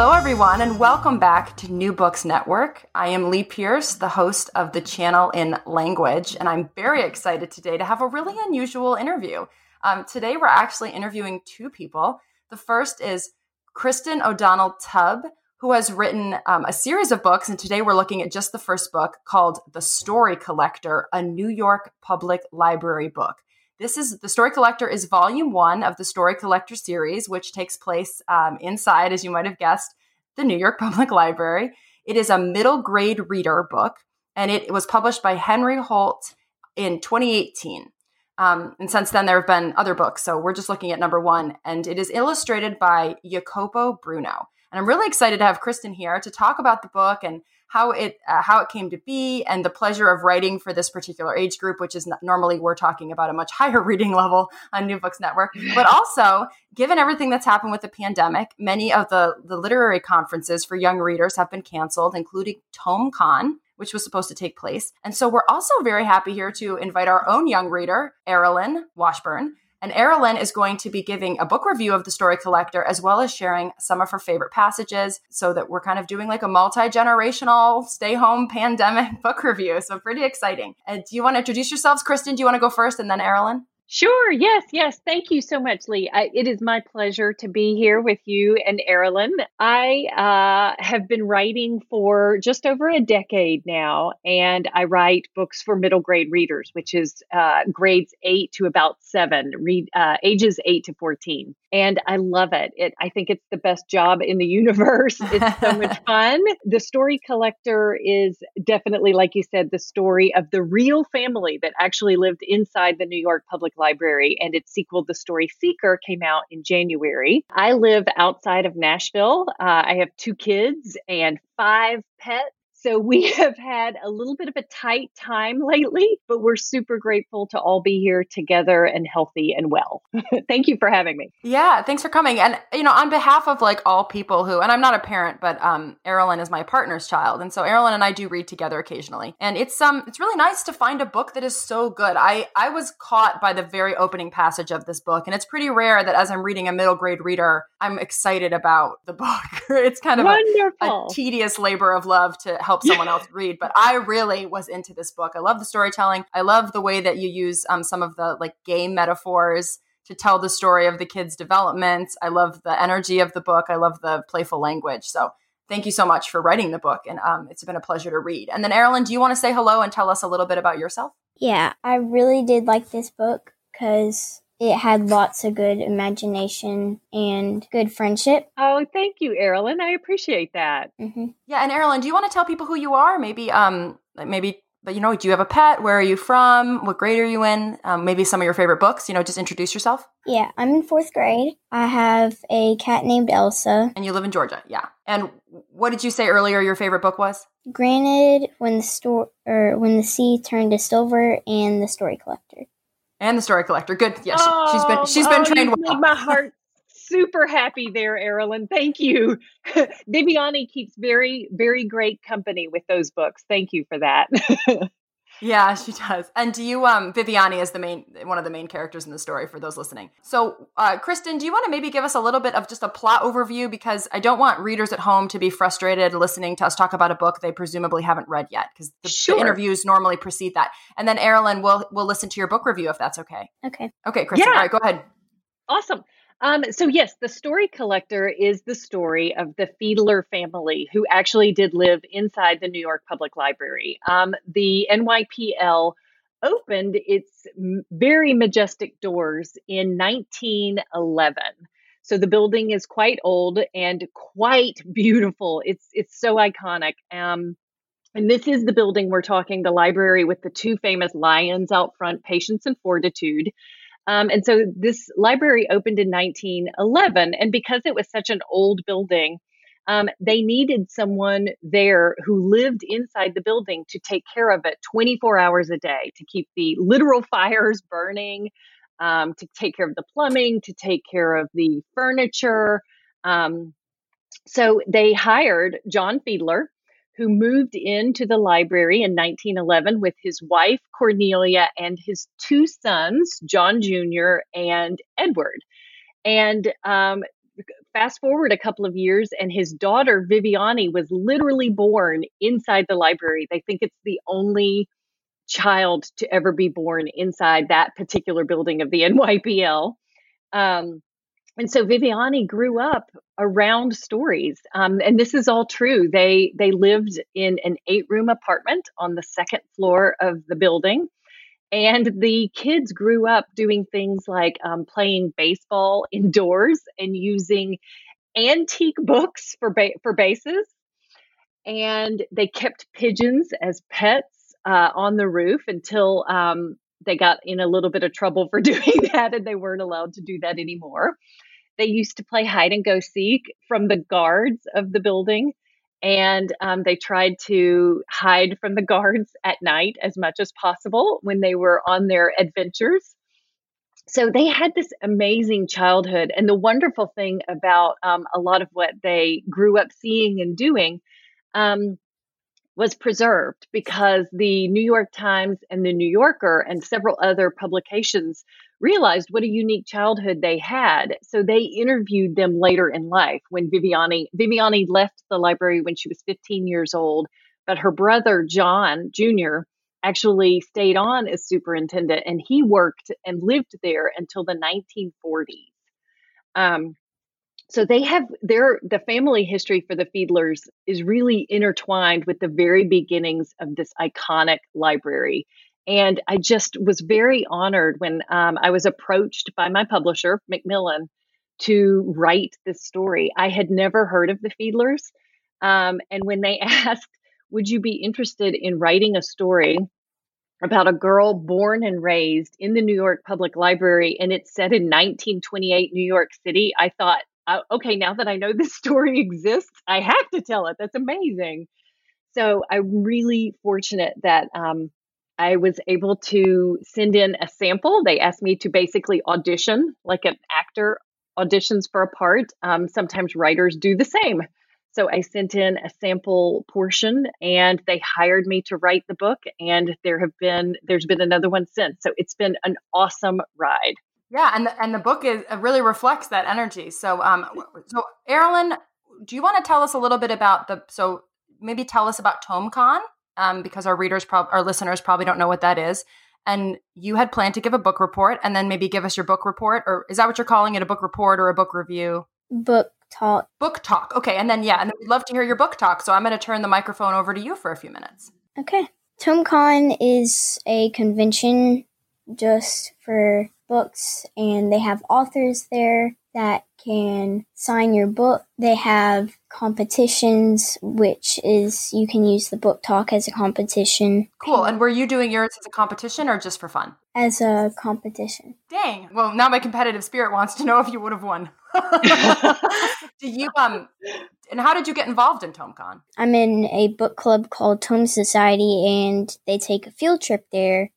Hello, everyone, and welcome back to New Books Network. I am Lee Pierce, the host of the channel in language, and I'm very excited today to have a really unusual interview. Um, today, we're actually interviewing two people. The first is Kristin O'Donnell Tubb, who has written um, a series of books, and today we're looking at just the first book called The Story Collector, a New York Public Library book. This is the Story Collector is volume one of the Story Collector series, which takes place um, inside, as you might have guessed, the New York Public Library. It is a middle grade reader book, and it was published by Henry Holt in 2018. Um, and since then, there have been other books. So we're just looking at number one, and it is illustrated by Jacopo Bruno. And I'm really excited to have Kristin here to talk about the book and how it uh, how it came to be and the pleasure of writing for this particular age group which is normally we're talking about a much higher reading level on new books network. But also given everything that's happened with the pandemic many of the the literary conferences for young readers have been canceled including tomecon which was supposed to take place. And so we're also very happy here to invite our own young reader erilyn washburn and Erilyn is going to be giving a book review of The Story Collector as well as sharing some of her favorite passages so that we're kind of doing like a multi generational stay home pandemic book review. So, pretty exciting. Uh, do you want to introduce yourselves? Kristin, do you want to go first and then Erilyn? Sure. Yes. Yes. Thank you so much, Lee. I, it is my pleasure to be here with you and Erilyn. I uh, have been writing for just over a decade now, and I write books for middle grade readers, which is uh, grades eight to about seven, read uh, ages eight to fourteen. And I love it. it. I think it's the best job in the universe. It's so much fun. The Story Collector is definitely, like you said, the story of the real family that actually lived inside the New York Public Library, and its sequel, The Story Seeker, came out in January. I live outside of Nashville. Uh, I have two kids and five pets. So we have had a little bit of a tight time lately, but we're super grateful to all be here together and healthy and well. Thank you for having me. Yeah, thanks for coming. And you know, on behalf of like all people who, and I'm not a parent, but um, Erilyn is my partner's child, and so Erilyn and I do read together occasionally. And it's um, it's really nice to find a book that is so good. I I was caught by the very opening passage of this book, and it's pretty rare that as I'm reading a middle grade reader, I'm excited about the book. it's kind of a, a tedious labor of love to help someone else read. But I really was into this book. I love the storytelling. I love the way that you use um, some of the like game metaphors to tell the story of the kid's development. I love the energy of the book. I love the playful language. So thank you so much for writing the book. And um, it's been a pleasure to read. And then, Erilyn, do you want to say hello and tell us a little bit about yourself? Yeah, I really did like this book because it had lots of good imagination and good friendship. Oh, thank you, Erilyn. I appreciate that. Mm-hmm. Yeah, and Erilyn, do you want to tell people who you are? Maybe, um, maybe, but you know, do you have a pet? Where are you from? What grade are you in? Um, maybe some of your favorite books. You know, just introduce yourself. Yeah, I'm in fourth grade. I have a cat named Elsa, and you live in Georgia. Yeah. And what did you say earlier? Your favorite book was? Granted, when the store or when the sea turned to silver, and the Story Collector and the story collector. Good. Yes, oh, she's been she's been oh, trained well. Made my heart super happy there, Erilyn. Thank you. Viviani keeps very very great company with those books. Thank you for that. Yeah, she does. And do you um Viviani is the main one of the main characters in the story for those listening. So, uh Kristin, do you want to maybe give us a little bit of just a plot overview because I don't want readers at home to be frustrated listening to us talk about a book they presumably haven't read yet because the, sure. the, interviews normally precede that. And then Erilyn will we'll listen to your book review if that's okay. Okay. Okay, Kristin. Yeah. All right, go ahead. Awesome. Um, so yes, the story collector is the story of the Fedeler family who actually did live inside the New York Public Library. Um, the NYPL opened its very majestic doors in 1911. So the building is quite old and quite beautiful. It's it's so iconic. Um, and this is the building we're talking, the library with the two famous lions out front, Patience and Fortitude. Um, and so this library opened in 1911. And because it was such an old building, um, they needed someone there who lived inside the building to take care of it 24 hours a day, to keep the literal fires burning, um, to take care of the plumbing, to take care of the furniture. Um, so they hired John Fedeler, who moved into the library in 1911 with his wife, Cornelia, and his two sons, John Jr. and Edward. And um, fast forward a couple of years, and his daughter, Viviani, was literally born inside the library. They think it's the only child to ever be born inside that particular building of the NYPL. Um, and so Viviani grew up around stories, um, and this is all true. They they lived in an eight room apartment on the second floor of the building, and the kids grew up doing things like um, playing baseball indoors and using antique books for ba- for bases, and they kept pigeons as pets uh, on the roof until um, they got in a little bit of trouble for doing that, and they weren't allowed to do that anymore. They used to play hide and go seek from the guards of the building. And um, they tried to hide from the guards at night as much as possible when they were on their adventures. So they had this amazing childhood. And the wonderful thing about um, a lot of what they grew up seeing and doing um, was preserved because the New York Times and the New Yorker and several other publications realized what a unique childhood they had. So they interviewed them later in life when Viviani Viviani left the library when she was 15 years old, but her brother John Jr. actually stayed on as superintendent and he worked and lived there until the 1940s. Um, so they have their the family history for the Fedelers is really intertwined with the very beginnings of this iconic library and I just was very honored when um, I was approached by my publisher, Macmillan, to write this story. I had never heard of the Fedelers. Um, and when they asked, Would you be interested in writing a story about a girl born and raised in the New York Public Library and it's set in 1928 New York City? I thought, uh, okay, now that I know this story exists, I have to tell it. That's amazing. So I'm really fortunate that um, I was able to send in a sample. They asked me to basically audition like an actor auditions for a part. Um, sometimes writers do the same. So I sent in a sample portion and they hired me to write the book and there have been there's been another one since. So it's been an awesome ride. Yeah, and the, and the book is really reflects that energy. So um so Erilyn, do you want to tell us a little bit about the so maybe tell us about TomeCon? Um, because our readers, prob- our listeners probably don't know what that is. And you had planned to give a book report and then maybe give us your book report, or is that what you're calling it? A book report or a book review? Book talk. Book talk. Okay. And then, yeah, and we'd love to hear your book talk. So I'm going to turn the microphone over to you for a few minutes. Okay. TomeCon is a convention just for books, and they have authors there that can sign your book. They have competitions, which is you can use the book talk as a competition. Cool. And were you doing yours as a competition or just for fun? As a competition. Dang. Well, now my competitive spirit wants to know if you would have won. Do you um and how did you get involved in TomeCon? I'm in a book club called Tome Society and they take a field trip there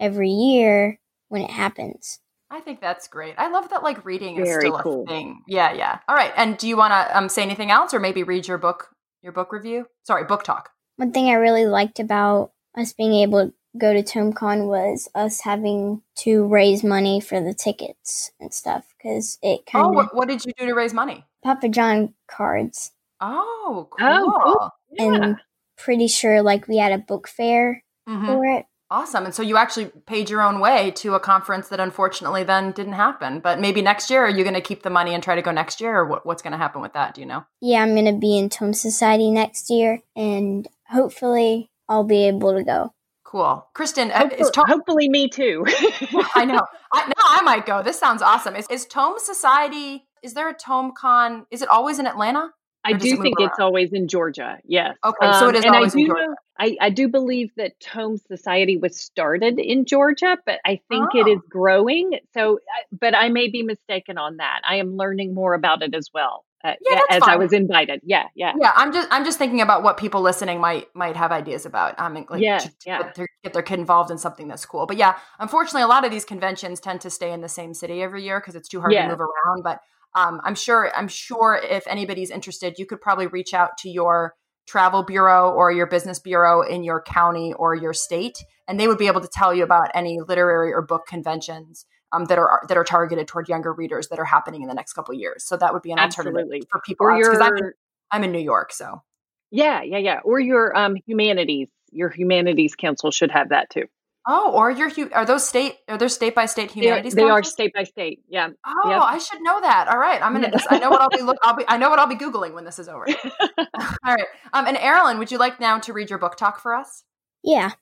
every year when it happens. I think that's great. I love that like reading is still cool. a thing. Yeah, yeah. All right. And do you want to um, say anything else, or maybe read your book, your book review? Sorry, book talk. One thing I really liked about us being able to go to TomeCon was us having to raise money for the tickets and stuff because it kind Oh, of what, what did you do to raise money? Papa John cards. Oh, cool. Oh, cool. And pretty sure like we had a book fair Mhm. for it. Awesome. And so you actually paid your own way to a conference that unfortunately then didn't happen. But maybe next year, are you going to keep the money and try to go next year, or what, what's going to happen with that? Do you know? Yeah, I'm gonna be in Tome Society next year and hopefully I'll be able to go. Cool. Kristin, uh, is Hopefully, Tome, hopefully me too. I know. I, now I might go. This sounds awesome. Is, is Tome Society, is there a Tome Con? Is it always in Atlanta? I do think it's always in Georgia. Yes. Okay, so it is um, always in Georgia. Know, I, I do believe that Tome Society was started in Georgia, but I think oh. it is growing. So, but I may be mistaken on that. I am learning more about it as well. Uh, yeah, as fine. I was invited. Yeah, yeah, yeah. I'm just I'm just thinking about what people listening might might have ideas about. I mean, like, yeah, to, yeah. Get their, get their kid involved in something that's cool. But yeah, unfortunately, a lot of these conventions tend to stay in the same city every year because it's too hard Yeah. to move around. But um, I'm sure I'm sure if anybody's interested, you could probably reach out to your travel bureau or your business bureau in your county or your state, and they would be able to tell you about any literary or book conventions um, that are that are targeted toward younger readers that are happening in the next couple of years. So that would be an alternative Absolutely. for people. Because I'm, in- I'm in New York, so yeah, yeah, yeah. Or your um humanities. Your humanities council should have that too. Oh, or your are those state are there state by state They are, humanities? they are state by state. Yeah. Oh, Yep. I should know that. All right, I'm gonna. Just, I know what I'll be. Look, I'll be. I know what I'll be googling when this is over. All right. Um, and Erilyn, would you like now to read your book talk for us? Yeah.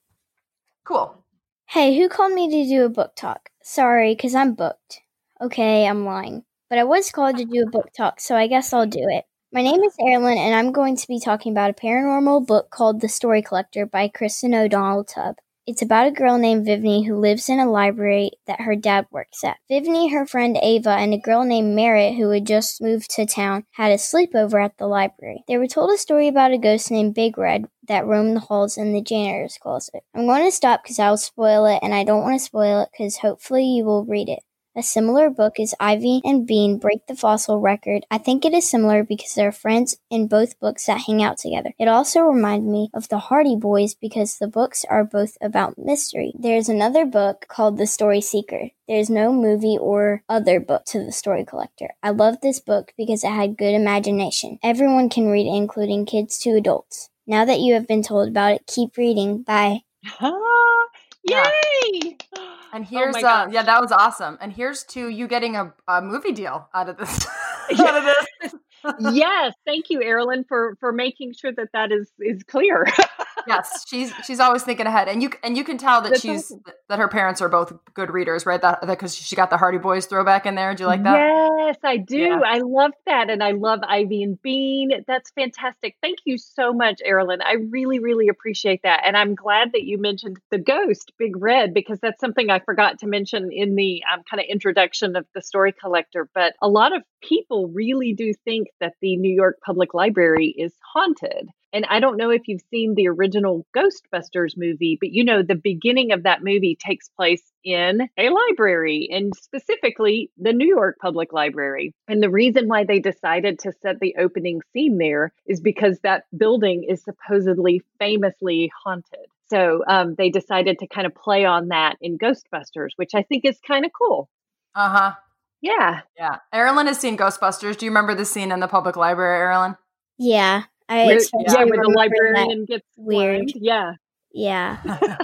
Cool. Hey, who called me to do a book talk? Sorry, because I'm booked. Okay, I'm lying. But I was called to do a book talk, so I guess I'll do it. My name is Erilyn, and I'm going to be talking about a paranormal book called The Story Collector by Kristin O'Donnell Tubb. It's about a girl named Vivney who lives in a library that her dad works at. Vivney, her friend Ava, and a girl named Merritt, who had just moved to town, had a sleepover at the library. They were told a story about a ghost named Big Red that roamed the halls in the janitor's closet. I'm going to stop because I'll spoil it, and I don't want to spoil it because hopefully you will read it. A similar book is Ivy and Bean Break the Fossil Record. I think it is similar because they're friends in both books that hang out together. It also reminded me of the Hardy Boys because the books are both about mystery. There's another book called The Story Seeker. There's no movie or other book to The Story Collector. I love this book because it had good imagination. Everyone can read it, including kids to adults. Now that you have been told about it, keep reading. Bye. Ah, yay! And Oh here's my uh, yeah, that was awesome. And here's to you getting a, a movie deal out of this. out of this. yes, thank you, Erilyn, for for making sure that that is is clear. yes, she's she's always thinking ahead, and you and you can tell that That's she's awesome. that her parents are both good readers, right? That because she got the Hardy Boys throwback in there. Do you like that? Yes, I do. Yeah. I love that. And I love Ivy and Bean. That's fantastic. Thank you so much, Erilyn. I really, really appreciate that. And I'm glad that you mentioned the ghost, Big Red, because that's something I forgot to mention in the um, kind of introduction of the story collector. But a lot of people really do think that the New York Public Library is haunted. And I don't know if you've seen the original Ghostbusters movie, but you know, the beginning of that movie takes place in a library and specifically the New York Public Library. And the reason why they decided to set the opening scene there is because that building is supposedly famously haunted. So um, they decided to kind of play on that in Ghostbusters, which I think is kind of cool. Uh huh. Yeah. Yeah. Erilyn has seen Ghostbusters. Do you remember the scene in the public library, Erilyn? Yeah. I Where, yeah, where the librarian gets weird. blind. Yeah. Yeah.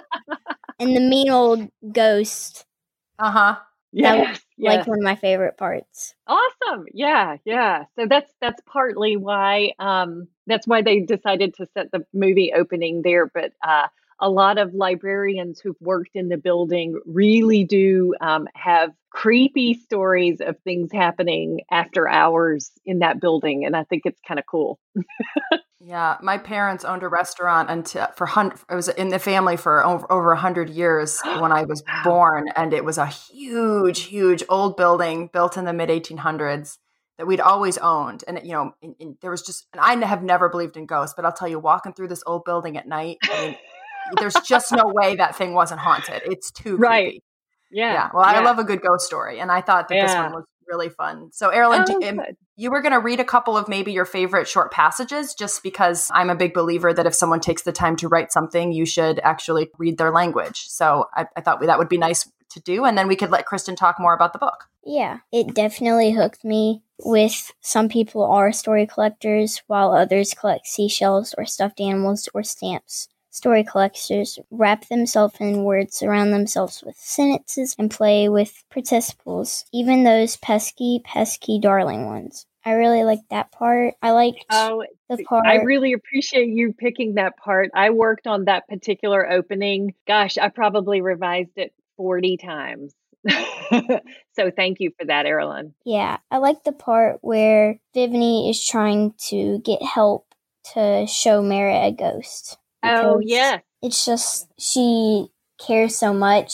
and the mean old ghost. Uh huh. Yes. yes. Like one of my favorite parts. Awesome. Yeah, yeah. So that's that's partly why um that's why they decided to set the movie opening there, but uh a lot of librarians who've worked in the building really do um, have creepy stories of things happening after hours in that building, and I think it's kind of cool. Yeah, my parents owned a restaurant until for hundred. It was in the family for over over a hundred years when I was born, and it was a huge, huge old building built in the mid eighteen hundreds that we'd always owned. And you know, there was just, and I have never believed in ghosts, but I'll tell you, walking through this old building at night, I mean, there's just no way that thing wasn't haunted. It's too Right. creepy. Yeah. Yeah. Well, I love a good ghost story, and I thought that this one was really fun. So, Erilyn, Oh, do- um, you were going to read a couple of maybe your favorite short passages just because I'm a big believer that if someone takes the time to write something, you should actually read their language. So I, I thought that would be nice to do. And then we could let Kristin talk more about the book. Yeah, it definitely hooked me. With some people are story collectors, while others collect seashells or stuffed animals or stamps. Story collectors wrap themselves in words, surround themselves with sentences, and play with participles, even those pesky, pesky, darling ones. I really like that part. I liked Oh, the part. I really appreciate you picking that part. I worked on that particular opening. Gosh, I probably revised it 40 times. so thank you for that, Erilyn. Yeah, I like the part where Vivany is trying to get help to show Merritt a ghost. Oh, yeah. It's just she cares so much.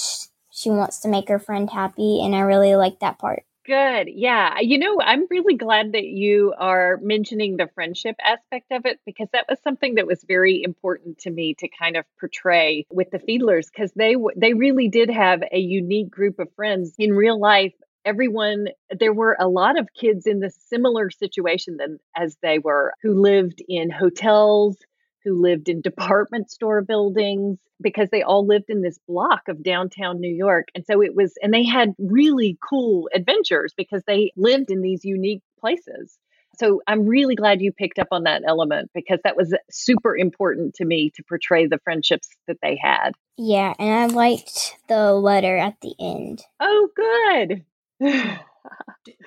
She wants to make her friend happy, and I really like that part. Good. Yeah. You know, I'm really glad that you are mentioning the friendship aspect of it because that was something that was very important to me to kind of portray with the Fedelers because they they really did have a unique group of friends in real life. Everyone, there were a lot of kids in the similar situation than as they were who lived in hotels, who lived in department store buildings because they all lived in this block of downtown New York. And so it was, and they had really cool adventures because they lived in these unique places. So I'm really glad you picked up on that element because that was super important to me to portray the friendships that they had. Yeah, and I liked the letter at the end. Oh, good.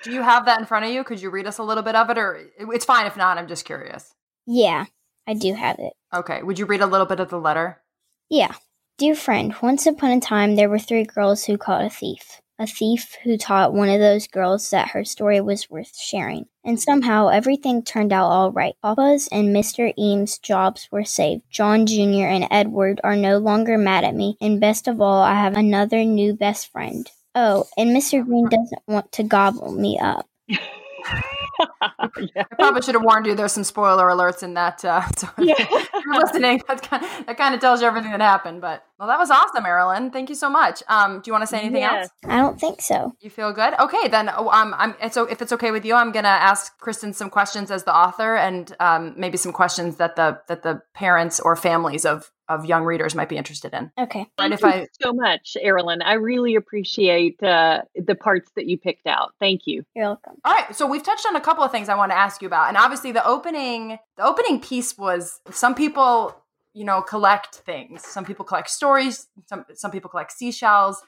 Do you have that in front of you? Could you read us a little bit of it, or it's fine if not? I'm just curious. Yeah, I do have it. Okay. Would you read a little bit of the letter? Yeah. Dear friend, once upon a time there were three girls who caught a thief. A thief who taught one of those girls that her story was worth sharing. And mm-hmm. somehow everything turned out all right. Papa's and Mr. Eames' jobs were saved. John Jr. and Edward are no longer mad at me. And best of all, I have another new best friend. Oh, and Mr. Green doesn't want to gobble me up. yeah. I probably should have warned you. There's some spoiler alerts in that. Uh, so yeah. you're listening. That kind, of, that kind of tells you everything that happened. But well, that was awesome, Erilyn. Thank you so much. Um, do you want to say anything else? I don't think so. You feel good? Okay, then. Oh, um, I'm. So if it's okay with you, I'm gonna ask Kristin some questions as the author, and um, maybe some questions that the that the parents or families of of young readers might be interested in. Okay. Thank if you I, so much, Erilyn. I really appreciate uh, the parts that you picked out. Thank you. You're welcome. All right. So we've touched on a couple of things I want to ask you about, and obviously the opening the opening piece was some people you know collect things. Some people collect stories. Some some people collect seashells.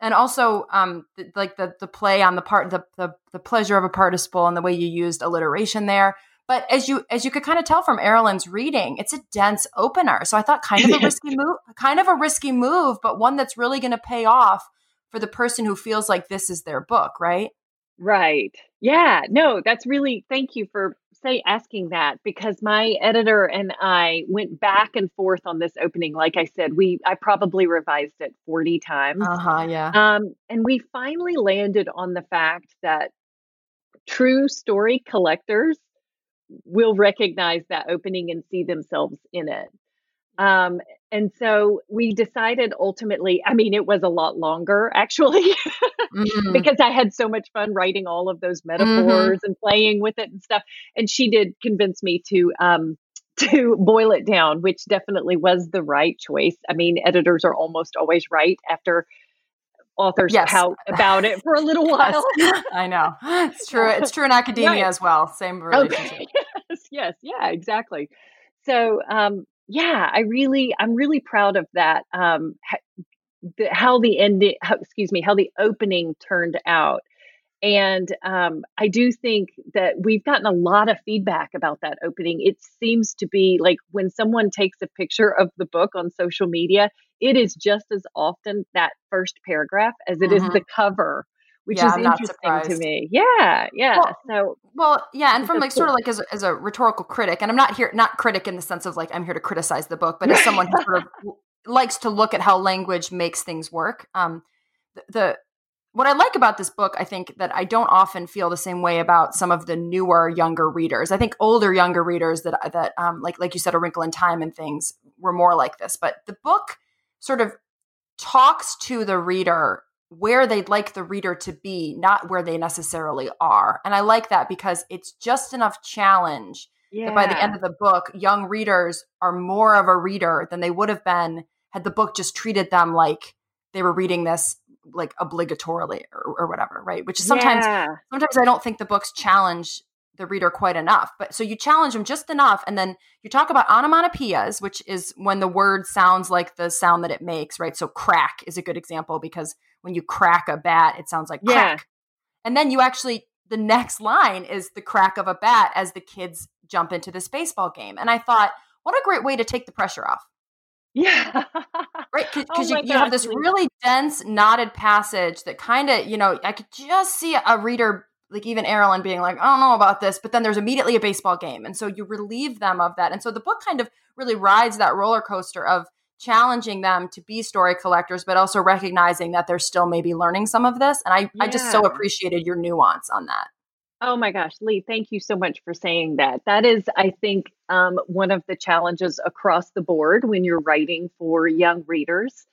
And also, um, th- like the the play on the part, the, the the pleasure of a participle, and the way you used alliteration there but as you as you could kind of tell from Erilyn's reading, it's a dense opener. So I thought kind of a risky move, kind of a risky move, but one that's really going to pay off for the person who feels like this is their book, right? Right. Yeah. No, that's really thank you for say asking that because my editor and I went back and forth on this opening. Like I said, we I probably revised it 40 times. Uh-huh, yeah. Um, and we finally landed on the fact that true story collectors will recognize that opening and see themselves in it. Um, and so we decided ultimately, I mean, it was a lot longer actually, mm-hmm. because I had so much fun writing all of those mm-hmm. metaphors mm-hmm. and playing with it and stuff. And she did convince me to, um, to boil it down, which definitely was the right choice. I mean, editors are almost always right after authors yes. pout about it for a little while. Yes. I know. It's true. It's true in academia right. as well. Same relationship. Okay. yes, yes, yeah, exactly. So, um, yeah, I really, I'm really proud of that. Um, the, how the ending, how, excuse me, how the opening turned out. And um, I do think that we've gotten a lot of feedback about that opening. It seems to be like when someone takes a picture of the book on social media, it is just as often that first paragraph as it mm-hmm. is the cover which yeah, is I'm interesting to me. Yeah, yeah. Well, so well, yeah, and from like sort of like as a, as a rhetorical critic, and I'm not here not critic in the sense of like I'm here to criticize the book, but as someone who sort of likes to look at how language makes things work. Um, the, the what I like about this book, I think that I don't often feel the same way about some of the newer, younger readers. I think older, younger readers that that um, like like you said, A Wrinkle in Time and things were more like this. But the book sort of talks to the reader where they'd like the reader to be, not where they necessarily are. And I like that because it's just enough challenge yeah. that by the end of the book, young readers are more of a reader than they would have been had the book just treated them like they were reading this like obligatorily or, or whatever, right? Which is sometimes yeah. sometimes I don't think the books challenge the reader quite enough. But so you challenge them just enough, and then you talk about onomatopoeias, which is when the word sounds like the sound that it makes, right? So crack is a good example because when you crack a bat, it sounds like crack. Yeah. And then you actually the next line is the crack of a bat as the kids jump into this baseball game. And I thought, what a great way to take the pressure off. Yeah. right. Because oh you, you have this really dense, knotted passage that kind of, you know, I could just see a reader, like even Erilyn, being like, I don't know about this. But then there's immediately a baseball game. And so you relieve them of that. And so the book kind of really rides that roller coaster of challenging them to be story collectors, but also recognizing that they're still maybe learning some of this. And I, yeah. I just so appreciated your nuance on that. Oh my gosh, Lee, thank you so much for saying that. That is, I think, um, one of the challenges across the board when you're writing for young readers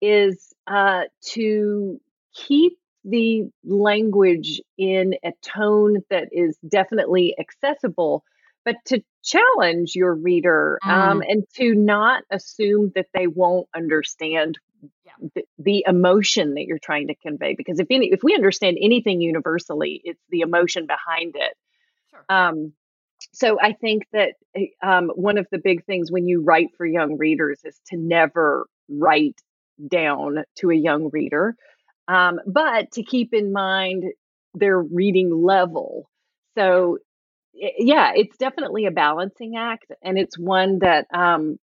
is uh, to keep the language in a tone that is definitely accessible, but to challenge your reader um, mm. and to not assume that they won't understand the, the, emotion that you're trying to convey because if any, if we understand anything universally it's the emotion behind it sure. um, so i think that eh, um, one of the big things when you write for young readers is to never write down to a young reader um, but to keep in mind their reading level so yeah it's definitely a balancing act and it's one that um,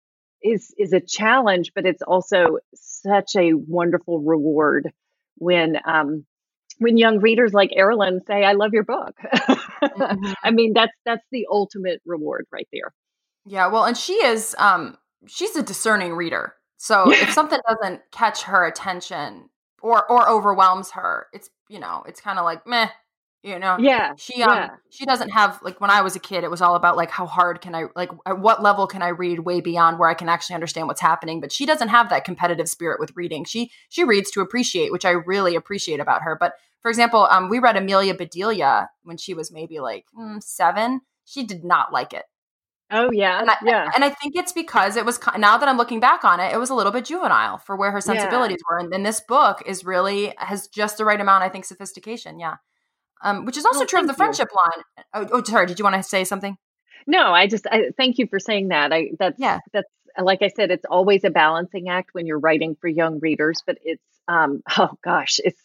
is is a challenge, but it's also such a wonderful reward when um, when young readers like Erilyn say, "I love your book." mm-hmm. I mean, that's that's the ultimate reward right there. Yeah, well, and she is um, she's a discerning reader. So if something doesn't catch her attention or or overwhelms her, it's you know it's kind of like meh you know? Yeah she um yeah. she doesn't have like when i was a kid it was all about like how hard can i like at what level can i read way beyond where i can actually understand what's happening? But she doesn't have that competitive spirit with reading. She she reads to appreciate which i really appreciate about her. But for example um we read amelia bedelia when she was maybe like mm, seven. She did not like it Oh yeah, and I, yeah. And I think it's because it was now that I'm looking back on it, it was a little bit juvenile for where her sensibilities yeah. were. And, and this book is really has just the right amount, I think, sophistication. Yeah um, which is also true of the friendship you. line. Oh, oh, sorry. Did you want to say something? No, I just I, thank you for saying that. I that's yeah. that's like I said, it's always a balancing act when you're writing for young readers, but it's um oh gosh, it's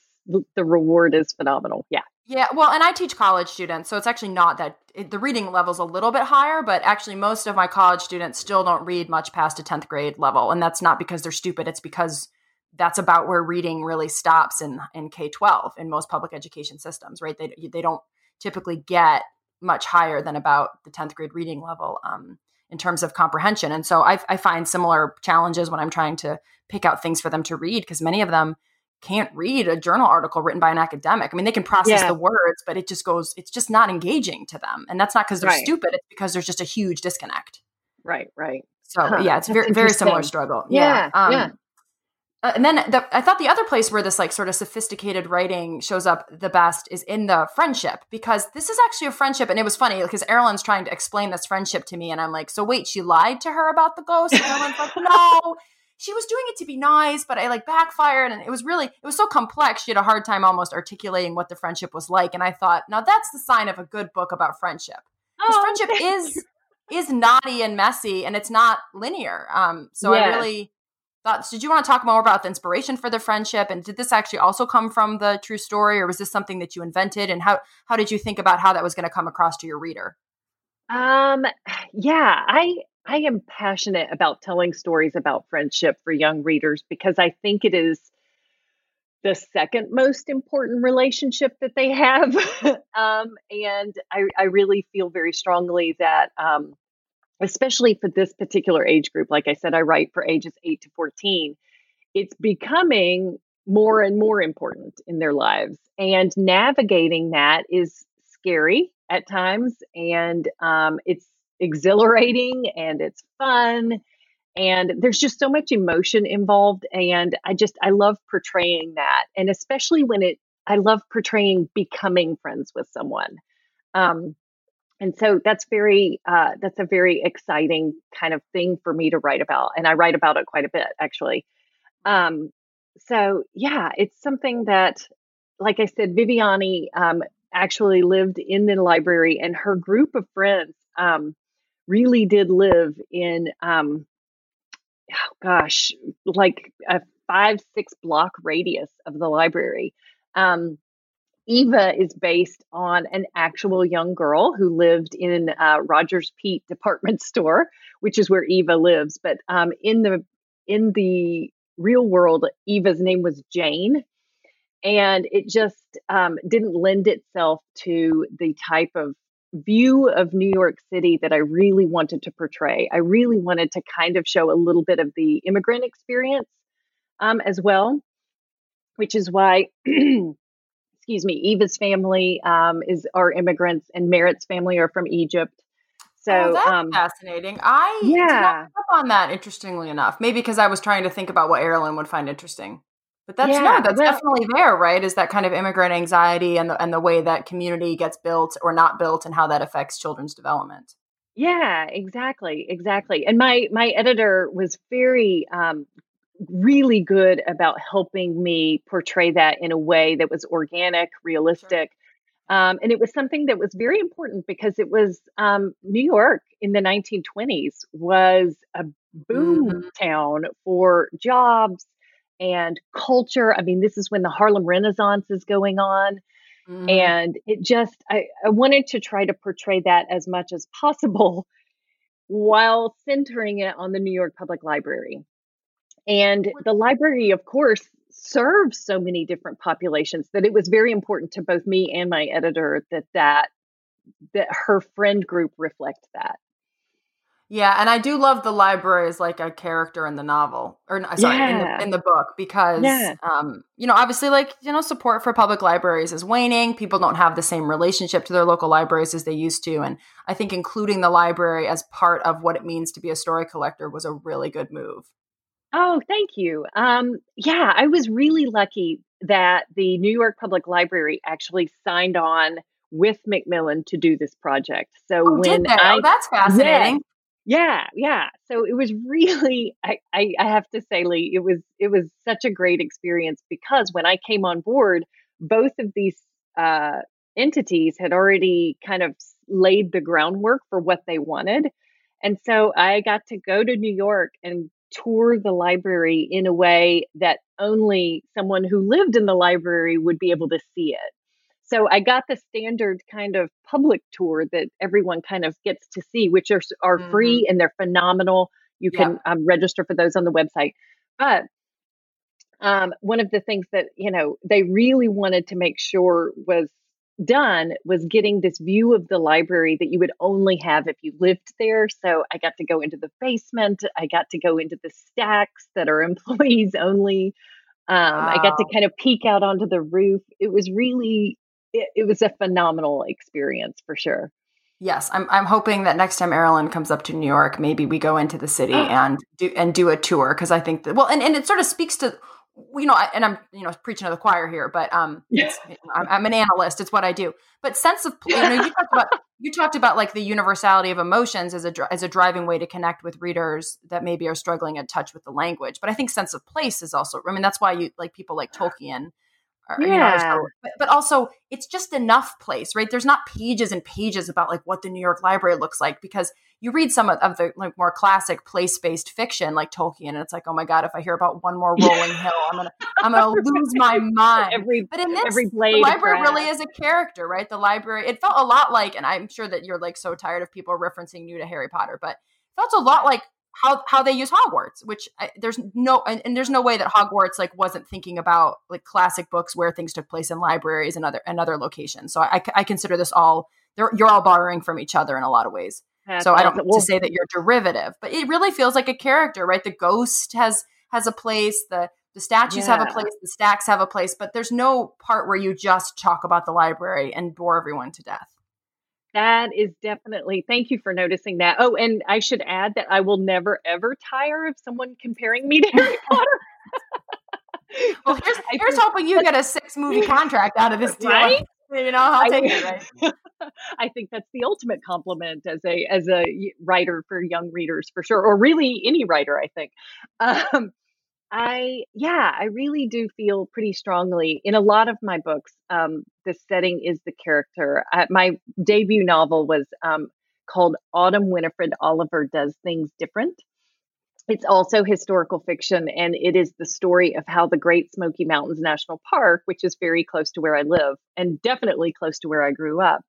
the reward is phenomenal. Yeah. Yeah, well, and I teach college students, so it's actually not that it, the reading level's a little bit higher, but actually most of my college students still don't read much past a 10th grade level, and that's not because they're stupid, it's because that's about where reading really stops in in K-12 in most public education systems, right? They they don't typically get much higher than about the 10th grade reading level um, in terms of comprehension. And so I, I find similar challenges when I'm trying to pick out things for them to read because many of them can't read a journal article written by an academic. I mean, they can process yeah. the words, but it just goes, it's just not engaging to them. And that's not because they're right. stupid, it's because there's just a huge disconnect. Right, right. So huh. yeah, it's very, very similar struggle. Yeah. Yeah. Um, yeah. Uh, and then the, I thought the other place where this like sort of sophisticated writing shows up the best is in the friendship because this is actually a friendship, and it was funny because Erilyn's trying to explain this friendship to me, and I'm like, so wait, she lied to her about the ghost? And Erilyn's like, no, she was doing it to be nice, but I like backfired, and it was really it was so complex. She had a hard time almost articulating what the friendship was like, and I thought, now that's the sign of a good book about friendship because oh, friendship is is knotty and messy, and it's not linear. Um, so yeah. I really thoughts. Did you want to talk more about the inspiration for the friendship, and did this actually also come from the true story, or was this something that you invented? And how how did you think about how that was going to come across to your reader? Um, yeah, I I am passionate about telling stories about friendship for young readers because I think it is the second most important relationship that they have. um, and I, I really feel very strongly that um, especially for this particular age group. Like I said, I write for ages 8 to 14. It's becoming more and more important in their lives. And navigating that is scary at times. And um, it's exhilarating and it's fun. And there's just so much emotion involved. And I just, I love portraying that. And especially when it, I love portraying becoming friends with someone. Um, and so that's very uh, that's a very exciting kind of thing for me to write about and i write about it quite a bit actually um, so yeah it's something that like i said viviani um, actually lived in the library and her group of friends um, really did live in um, oh gosh like a five six block radius of the library um, Eva is based on an actual young girl who lived in uh, Rogers Peet department store, which is where Eva lives. But um, in the in the real world, Eva's name was Jane. And it just um, didn't lend itself to the type of view of New York City that I really wanted to portray. I really wanted to kind of show a little bit of the immigrant experience um, as well, which is why, excuse me, Eva's family um, is are immigrants and Merritt's family are from Egypt. So oh, that's um, fascinating. I yeah up on that. Interestingly enough, maybe because I was trying to think about what Erilyn would find interesting. But that's Yeah, no, that's well- definitely there, right? Is that kind of immigrant anxiety and the and the way that community gets built or not built and how that affects children's development. Yeah, exactly, exactly. And my my editor was very um, really good about helping me portray that in a way that was organic, realistic. Um, and it was something that was very important because it was um, New York in the 1920s was a boom Mhm. town for jobs and culture. I mean, this is when the Harlem Renaissance is going on Mhm. and it just I, I wanted to try to portray that as much as possible while centering it on the new york public library and the library of course serves so many different populations that it was very important to both me and my editor that that that her friend group reflect that Yeah, and I do love the library as like a character in the novel, or sorry, in, the, in the book, because Yeah. um, you know, obviously, like you know, support for public libraries is waning. People don't have the same relationship to their local libraries as they used to, and I think including the library as part of what it means to be a story collector was a really good move. Oh, thank you. Um, yeah, I was really lucky that the New York Public Library actually signed on with Macmillan to do this project. So Oh, when did they? I oh, that's fascinating. Yeah, yeah. So it was really I, I I have to say, Lee, it was it was such a great experience because when I came on board, both of these uh, entities had already kind of laid the groundwork for what they wanted. And so I got to go to New York and tour the library in a way that only someone who lived in the library would be able to see it. So I got the standard kind of public tour that everyone kind of gets to see, which are are Mhm. free and they're phenomenal. You can um, register for those on the website. But um, one of the things that you know they really wanted to make sure was done was getting this view of the library that you would only have if you lived there. So I got to go into the basement. I got to go into the stacks that are employees only. Um, I got to kind of peek out onto the roof. It was really, it, it was a phenomenal experience for sure. Yes, I'm. I'm hoping that next time Erilyn comes up to New York, maybe we go into the city and do and do a tour because I think that well, and, and it sort of speaks to you know, I, and I'm you know preaching to the choir here, but um, it's, I'm, I'm an analyst. It's what I do. But sense of you know, you talked about you talked about like the universality of emotions as a as a driving way to connect with readers that maybe are struggling in touch with the language. But I think sense of place is also. I mean, that's why you like people like Tolkien. Or, you know, Yeah. but, but also it's just enough place, right? There's not pages and pages about like what the New York Library looks like because you read some of, of the like more classic place-based fiction like Tolkien, and it's like, oh my god, if I hear about one more rolling hill, I'm gonna I'm gonna lose my mind. Every But in this, every blade of library really is a character, right? The library. It felt a lot like, and I'm sure that you're like so tired of people referencing you to Harry Potter, but it felt a lot like how how they use Hogwarts. Which I, there's no and, and there's no way that Hogwarts like wasn't thinking about like classic books where things took place in libraries and other and other locations. So I, I consider this all they're, you're all borrowing from each other in a lot of ways. That's so I don't to say that you're derivative, but it really feels like a character, right? The ghost has has a place, the the statues have a place, the stacks have a place, but there's no part where you just talk about the library and bore everyone to death. That is definitely, thank you for noticing that. Oh, and I should add that I will never ever tire of someone comparing me to Harry Potter. Well, here's here's hoping you get a six movie contract out of this deal. Right? You know, I'll take would- it. Right? I think that's the ultimate compliment as a as a writer for young readers for sure, or really any writer. I think. Um, I yeah, I really do feel pretty strongly in a lot of my books. Um, the setting is the character. I, my debut novel was um, called Autumn Winifred Oliver Does Things Different. It's also historical fiction, and it is the story of how the Great Smoky Mountains National Park, which is very close to where I live and definitely close to where I grew up,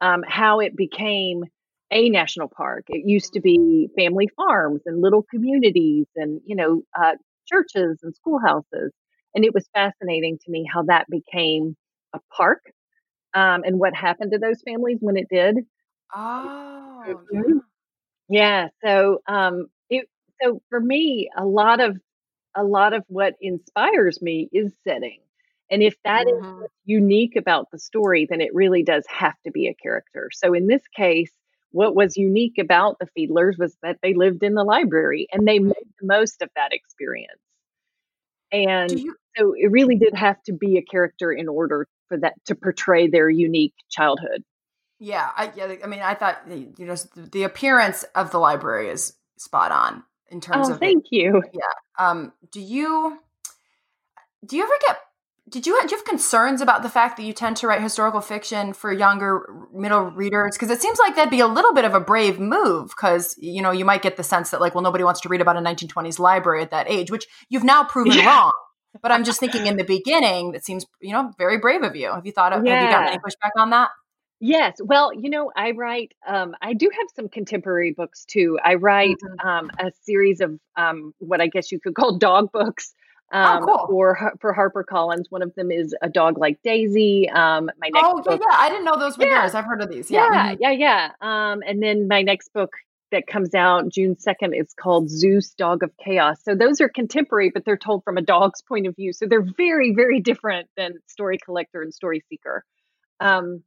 um, how it became a national park. It used to be family farms and little communities and, you know, uh, churches and schoolhouses. And it was fascinating to me how that became a park um, and what happened to those families when it did. Oh, mm-hmm. yeah. So, um, it, so for me, a lot of a lot of what inspires me is setting. And if that mm-hmm. is unique about the story, then it really does have to be a character. So in this case, what was unique about the Fedelers was that they lived in the library and they made the most of that experience. And you, so it really did have to be a character in order for that to portray their unique childhood. Yeah, I yeah, I mean, I thought you know the appearance of the library is spot on in terms oh, of thank it. you. Yeah. Um. Do you do you ever get did you, do you have concerns about the fact that you tend to write historical fiction for younger middle readers because it seems like that'd be a little bit of a brave move because you know you might get the sense that like well nobody wants to read about a 1920s library at that age which you've now proven yeah. wrong but i'm just thinking in the beginning that seems you know very brave of you have you thought of yeah. have you gotten any pushback on that Yes. Well, you know, I write, um, I do have some contemporary books too. I write mm-hmm. um, a series of um, what I guess you could call dog books um, oh, cool. for for Harper Collins. One of them is a dog like Daisy. Um, my next oh yeah, book, yeah, I didn't know those were yeah. yours. I've heard of these. Yeah, yeah, mm-hmm. yeah, yeah. Um, and then my next book that comes out June second is called Zeus, Dog of Chaos. So those are contemporary, but they're told from a dog's point of view. So they're very, very different than Story Collector and Story Seeker. Um,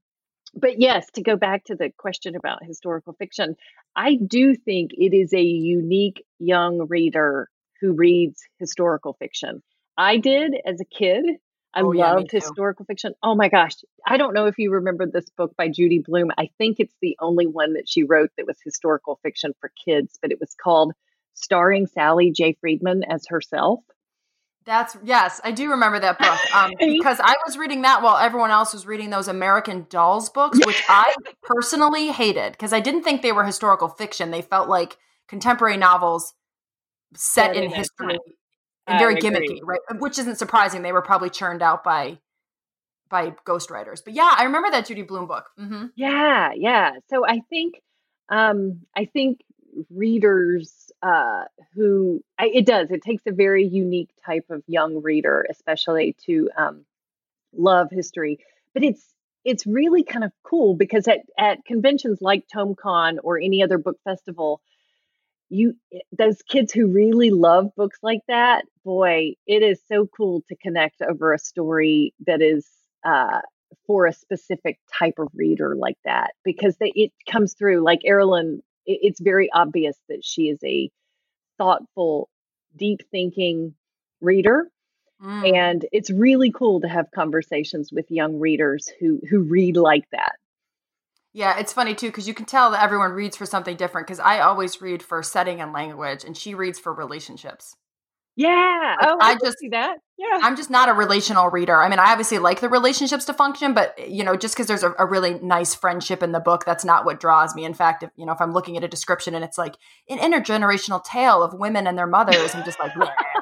but yes, to go back to the question about historical fiction, I do think it is a unique young reader who reads historical fiction. I did as a kid. I oh, loved yeah, historical fiction. Oh my gosh. I don't know if you remember this book by Judy Blume. I think it's the only one that she wrote that was historical fiction for kids, but it was called Starring Sally J. Friedman as herself. That's yes, I do remember that book um, because I was reading that while everyone else was reading those American Dolls books, which I personally hated because I didn't think they were historical fiction. They felt like contemporary novels set in history and very gimmicky, right? Which isn't surprising. They were probably churned out by by ghostwriters. But yeah, I remember that Judy Blume book. Mm-hmm. Yeah, yeah. So I think um, I think readers uh, who I, it does it takes a very unique type of young reader, especially to um, love history. But it's it's really kind of cool because at at conventions like TomeCon or any other book festival, you eh, those kids who really love books like that boy it is so cool to connect over a story that is uh, for a specific type of reader like that because they, it comes through like Erilyn it, it's very obvious that she is a thoughtful deep thinking reader mm. and it's really cool to have conversations with young readers who who read like that yeah, it's funny too because you can tell that everyone reads for something different. Because I always read for setting and language, and she reads for relationships. Yeah. Like, oh, I, I just see that. Yeah. I'm just not a relational reader. I mean, I obviously like the relationships to function, but eh, you know, just because there's a, a, really nice friendship in the book, that's not what draws me. In fact, if you know, if I'm looking at a description and it's like an intergenerational tale of women and their mothers, I'm just like,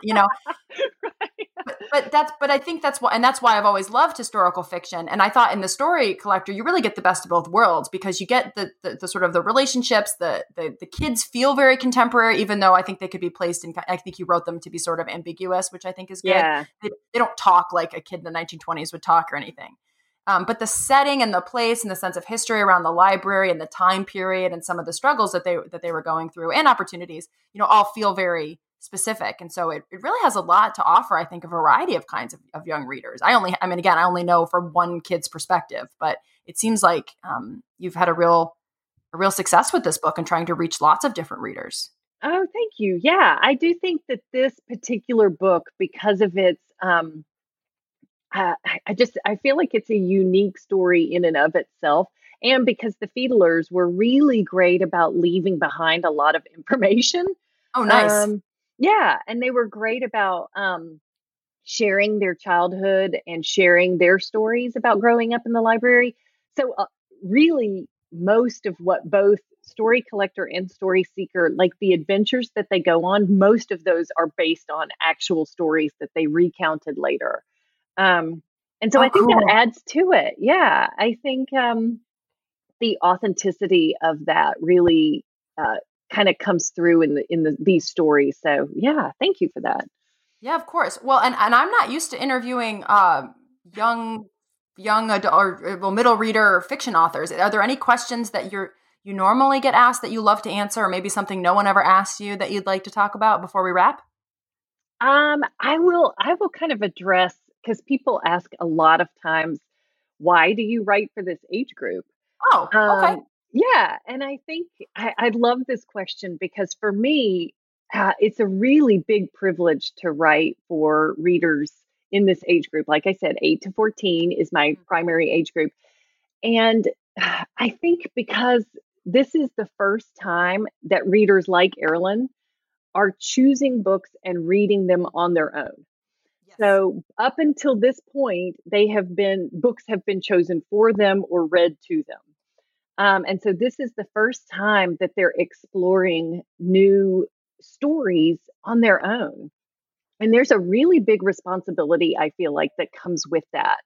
you know. but, that's but I think that's why and that's why I've always loved historical fiction. And I thought in the story collector, you really get the best of both worlds because you get the the, the sort of the relationships, the, the the kids feel very contemporary, even though I think they could be placed in. I think you wrote them to be sort of ambiguous, which I think is good. Yeah. They, they don't talk like a kid in the 1920s would talk or anything. Um, but the setting and the place and the sense of history around the library and the time period and some of the struggles that they that they were going through and opportunities, you know, all feel very specific. And so it, it really has a lot to offer, I think, a variety of kinds of, of young readers. I only, I mean, again, I only know from one kid's perspective, but it seems like um, you've had a real, a real success with this book and trying to reach lots of different readers. Oh, thank you. Yeah, I do think that this particular book, because of its, um, uh, I just I feel like it's a unique story in and of itself, and because the Fedelers were really great about leaving behind a lot of information. Oh, nice. Um, yeah, and they were great about um, sharing their childhood and sharing their stories about growing up in the library. So, uh, really, most of what both Story Collector and Story Seeker, like the adventures that they go on, most of those are based on actual stories that they recounted later. Um, and so oh, I think cool. that adds to it. Yeah, I think um, the authenticity of that really uh, kind of comes through in the in the these stories. So yeah, thank you for that. Yeah, of course. Well, and and I'm not used to interviewing uh, young young adult or well middle reader fiction authors. Are there any questions that you're you normally get asked that you love to answer, or maybe something no one ever asked you that you'd like to talk about before we wrap? Um, I will I will kind of address because people ask a lot of times, why do you write for this age group? Oh, okay. Um, yeah, and I think I, I love this question because for me, uh, it's a really big privilege to write for readers in this age group. Like I said, 8 to 14 is my mm-hmm. primary age group. And I think because this is the first time that readers like Erilyn are choosing books and reading them on their own. Yes. So up until this point, they have been books have been chosen for them or read to them. Um, and so this is the first time that they're exploring new stories on their own. And there's a really big responsibility, I feel like, that comes with that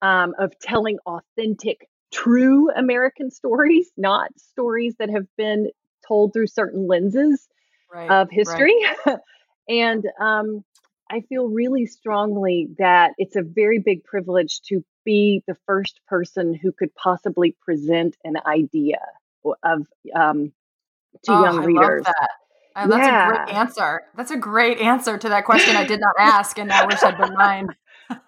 um, of telling authentic, true American stories, not stories that have been told through certain lenses right, of history. Right. and um, I feel really strongly that it's a very big privilege to be the first person who could possibly present an idea of um, to oh, young I readers. Uh, that's yeah. a great answer. That's a great answer to that question I did not ask, and I wish I'd been mine.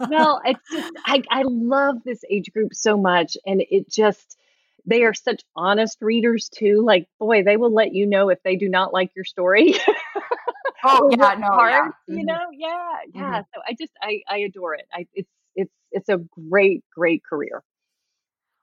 well, it's just I, I love this age group so much, and it just they are such honest readers too. Like, boy, they will let you know if they do not like your story. oh yeah, no, part, yeah. you mm-hmm. know, yeah, yeah. Mm-hmm. So I just I I adore it. I it's it's it's a great great career.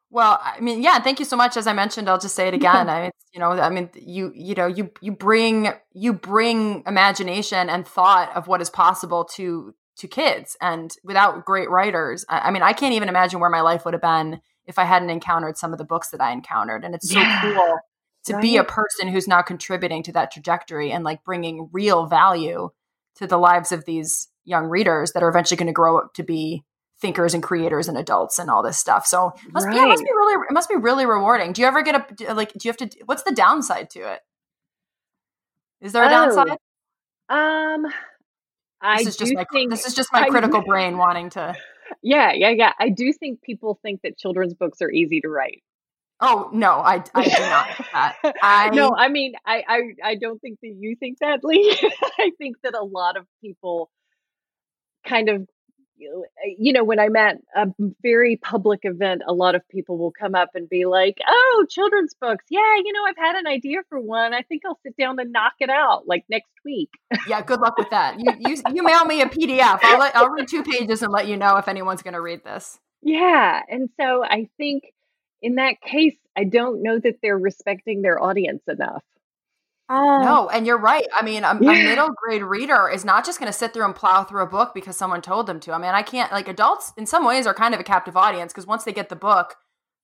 Well, I mean, yeah, thank you so much. As I mentioned, I'll just say it again. I mean, you know, I mean, you you know, you you bring you bring imagination and thought of what is possible to to kids, and without great writers, I, I mean, I can't even imagine where my life would have been if I hadn't encountered some of the books that I encountered. And it's so yeah, cool to right? be a person who's now contributing to that trajectory and like bringing real value to the lives of these young readers that are eventually going to grow up to be thinkers and creators and adults and all this stuff. So it must right. be it must be really it must be really rewarding. Do you ever get a like do you have to what's the downside to it? Is there a oh, downside? Um I this is just my think, this is just my I, critical brain wanting to Yeah, yeah, yeah. I do think people think that children's books are easy to write. Oh no, I, I do not. That. I no, I mean, I, I I don't think that you think that, Lee. I think that a lot of people kind of eh, you know, when I'm at a very public event, a lot of people will come up and be like, "Oh, children's books. Yeah, you know, I've had an idea for one. I think I'll sit down and knock it out like next week." Yeah, good luck with that. You you you mail me a PDF. I'll let, I'll read two pages and let you know if anyone's going to read this. Yeah, and so I think in that case, I don't know that they're respecting their audience enough. Oh. No, and you're right. I mean, a, yeah. a middle grade reader is not just going to sit through and plow through a book because someone told them to. I mean, I can't, like, adults in some ways are kind of a captive audience because once they get the book,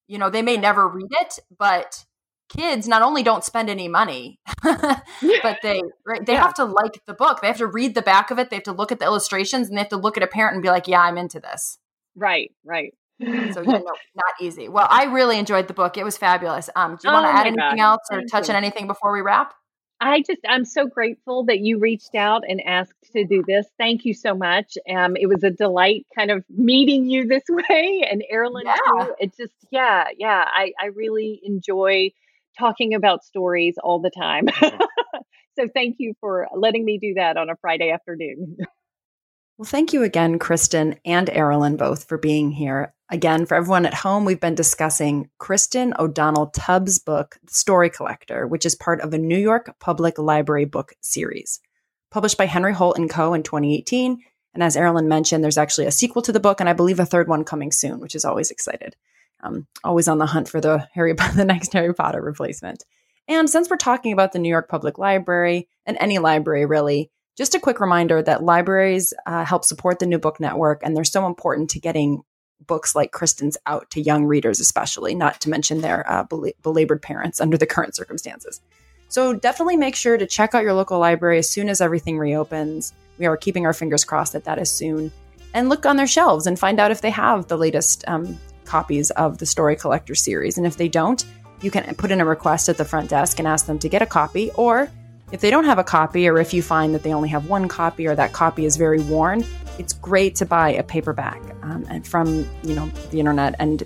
you know, they may never read it, but kids not only don't spend any money, but they right, they yeah. have to like the book. They have to read the back of it. They have to look at the illustrations and they have to look at a parent and be like, yeah, I'm into this. Right, right. So you know, not easy. Well, I really enjoyed the book. It was fabulous. Um, do you want to oh add anything God. else or Thank touch you. on anything before we wrap? I just, I'm so grateful that you reached out and asked to do this. Thank you so much. Um, it was a delight kind of meeting you this way and Erilyn yeah. too. It just, yeah, yeah. I, I really enjoy talking about stories all the time. so thank you for letting me do that on a Friday afternoon. Well, thank you again, Kristin and Erilyn, both for being here. Again, for everyone at home, we've been discussing Kristin O'Donnell Tubbs' book, The Story Collector, which is part of a New York Public Library book series. Published by Henry Holt & Co. in 2018. And as Erilyn mentioned, there's actually a sequel to the book, and I believe a third one coming soon, which is always excited. Um, always on the hunt for the Harry, the next Harry Potter replacement. And since we're talking about the New York Public Library, and any library really, just a quick reminder that libraries uh, help support the New Book Network, and they're so important to getting books like Kristin's out to young readers, especially, not to mention their uh, bel- belabored parents under the current circumstances. So definitely make sure to check out your local library as soon as everything reopens. We are keeping our fingers crossed that that is soon. And look on their shelves and find out if they have the latest um, copies of the Story Collector series. And if they don't, you can put in a request at the front desk and ask them to get a copy. Or if they don't have a copy, or if you find that they only have one copy or that copy is very worn, it's great to buy a paperback um, and from you know the internet and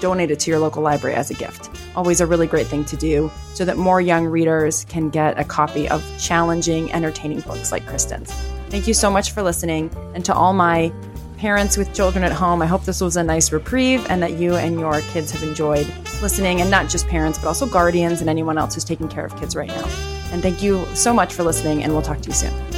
donate it to your local library as a gift. Always a really great thing to do so that more young readers can get a copy of challenging, entertaining books like Kristin's. Thank you so much for listening. And to all my parents with children at home, I hope this was a nice reprieve and that you and your kids have enjoyed listening, and not just parents, but also guardians and anyone else who's taking care of kids right now. And thank you so much for listening, and we'll talk to you soon.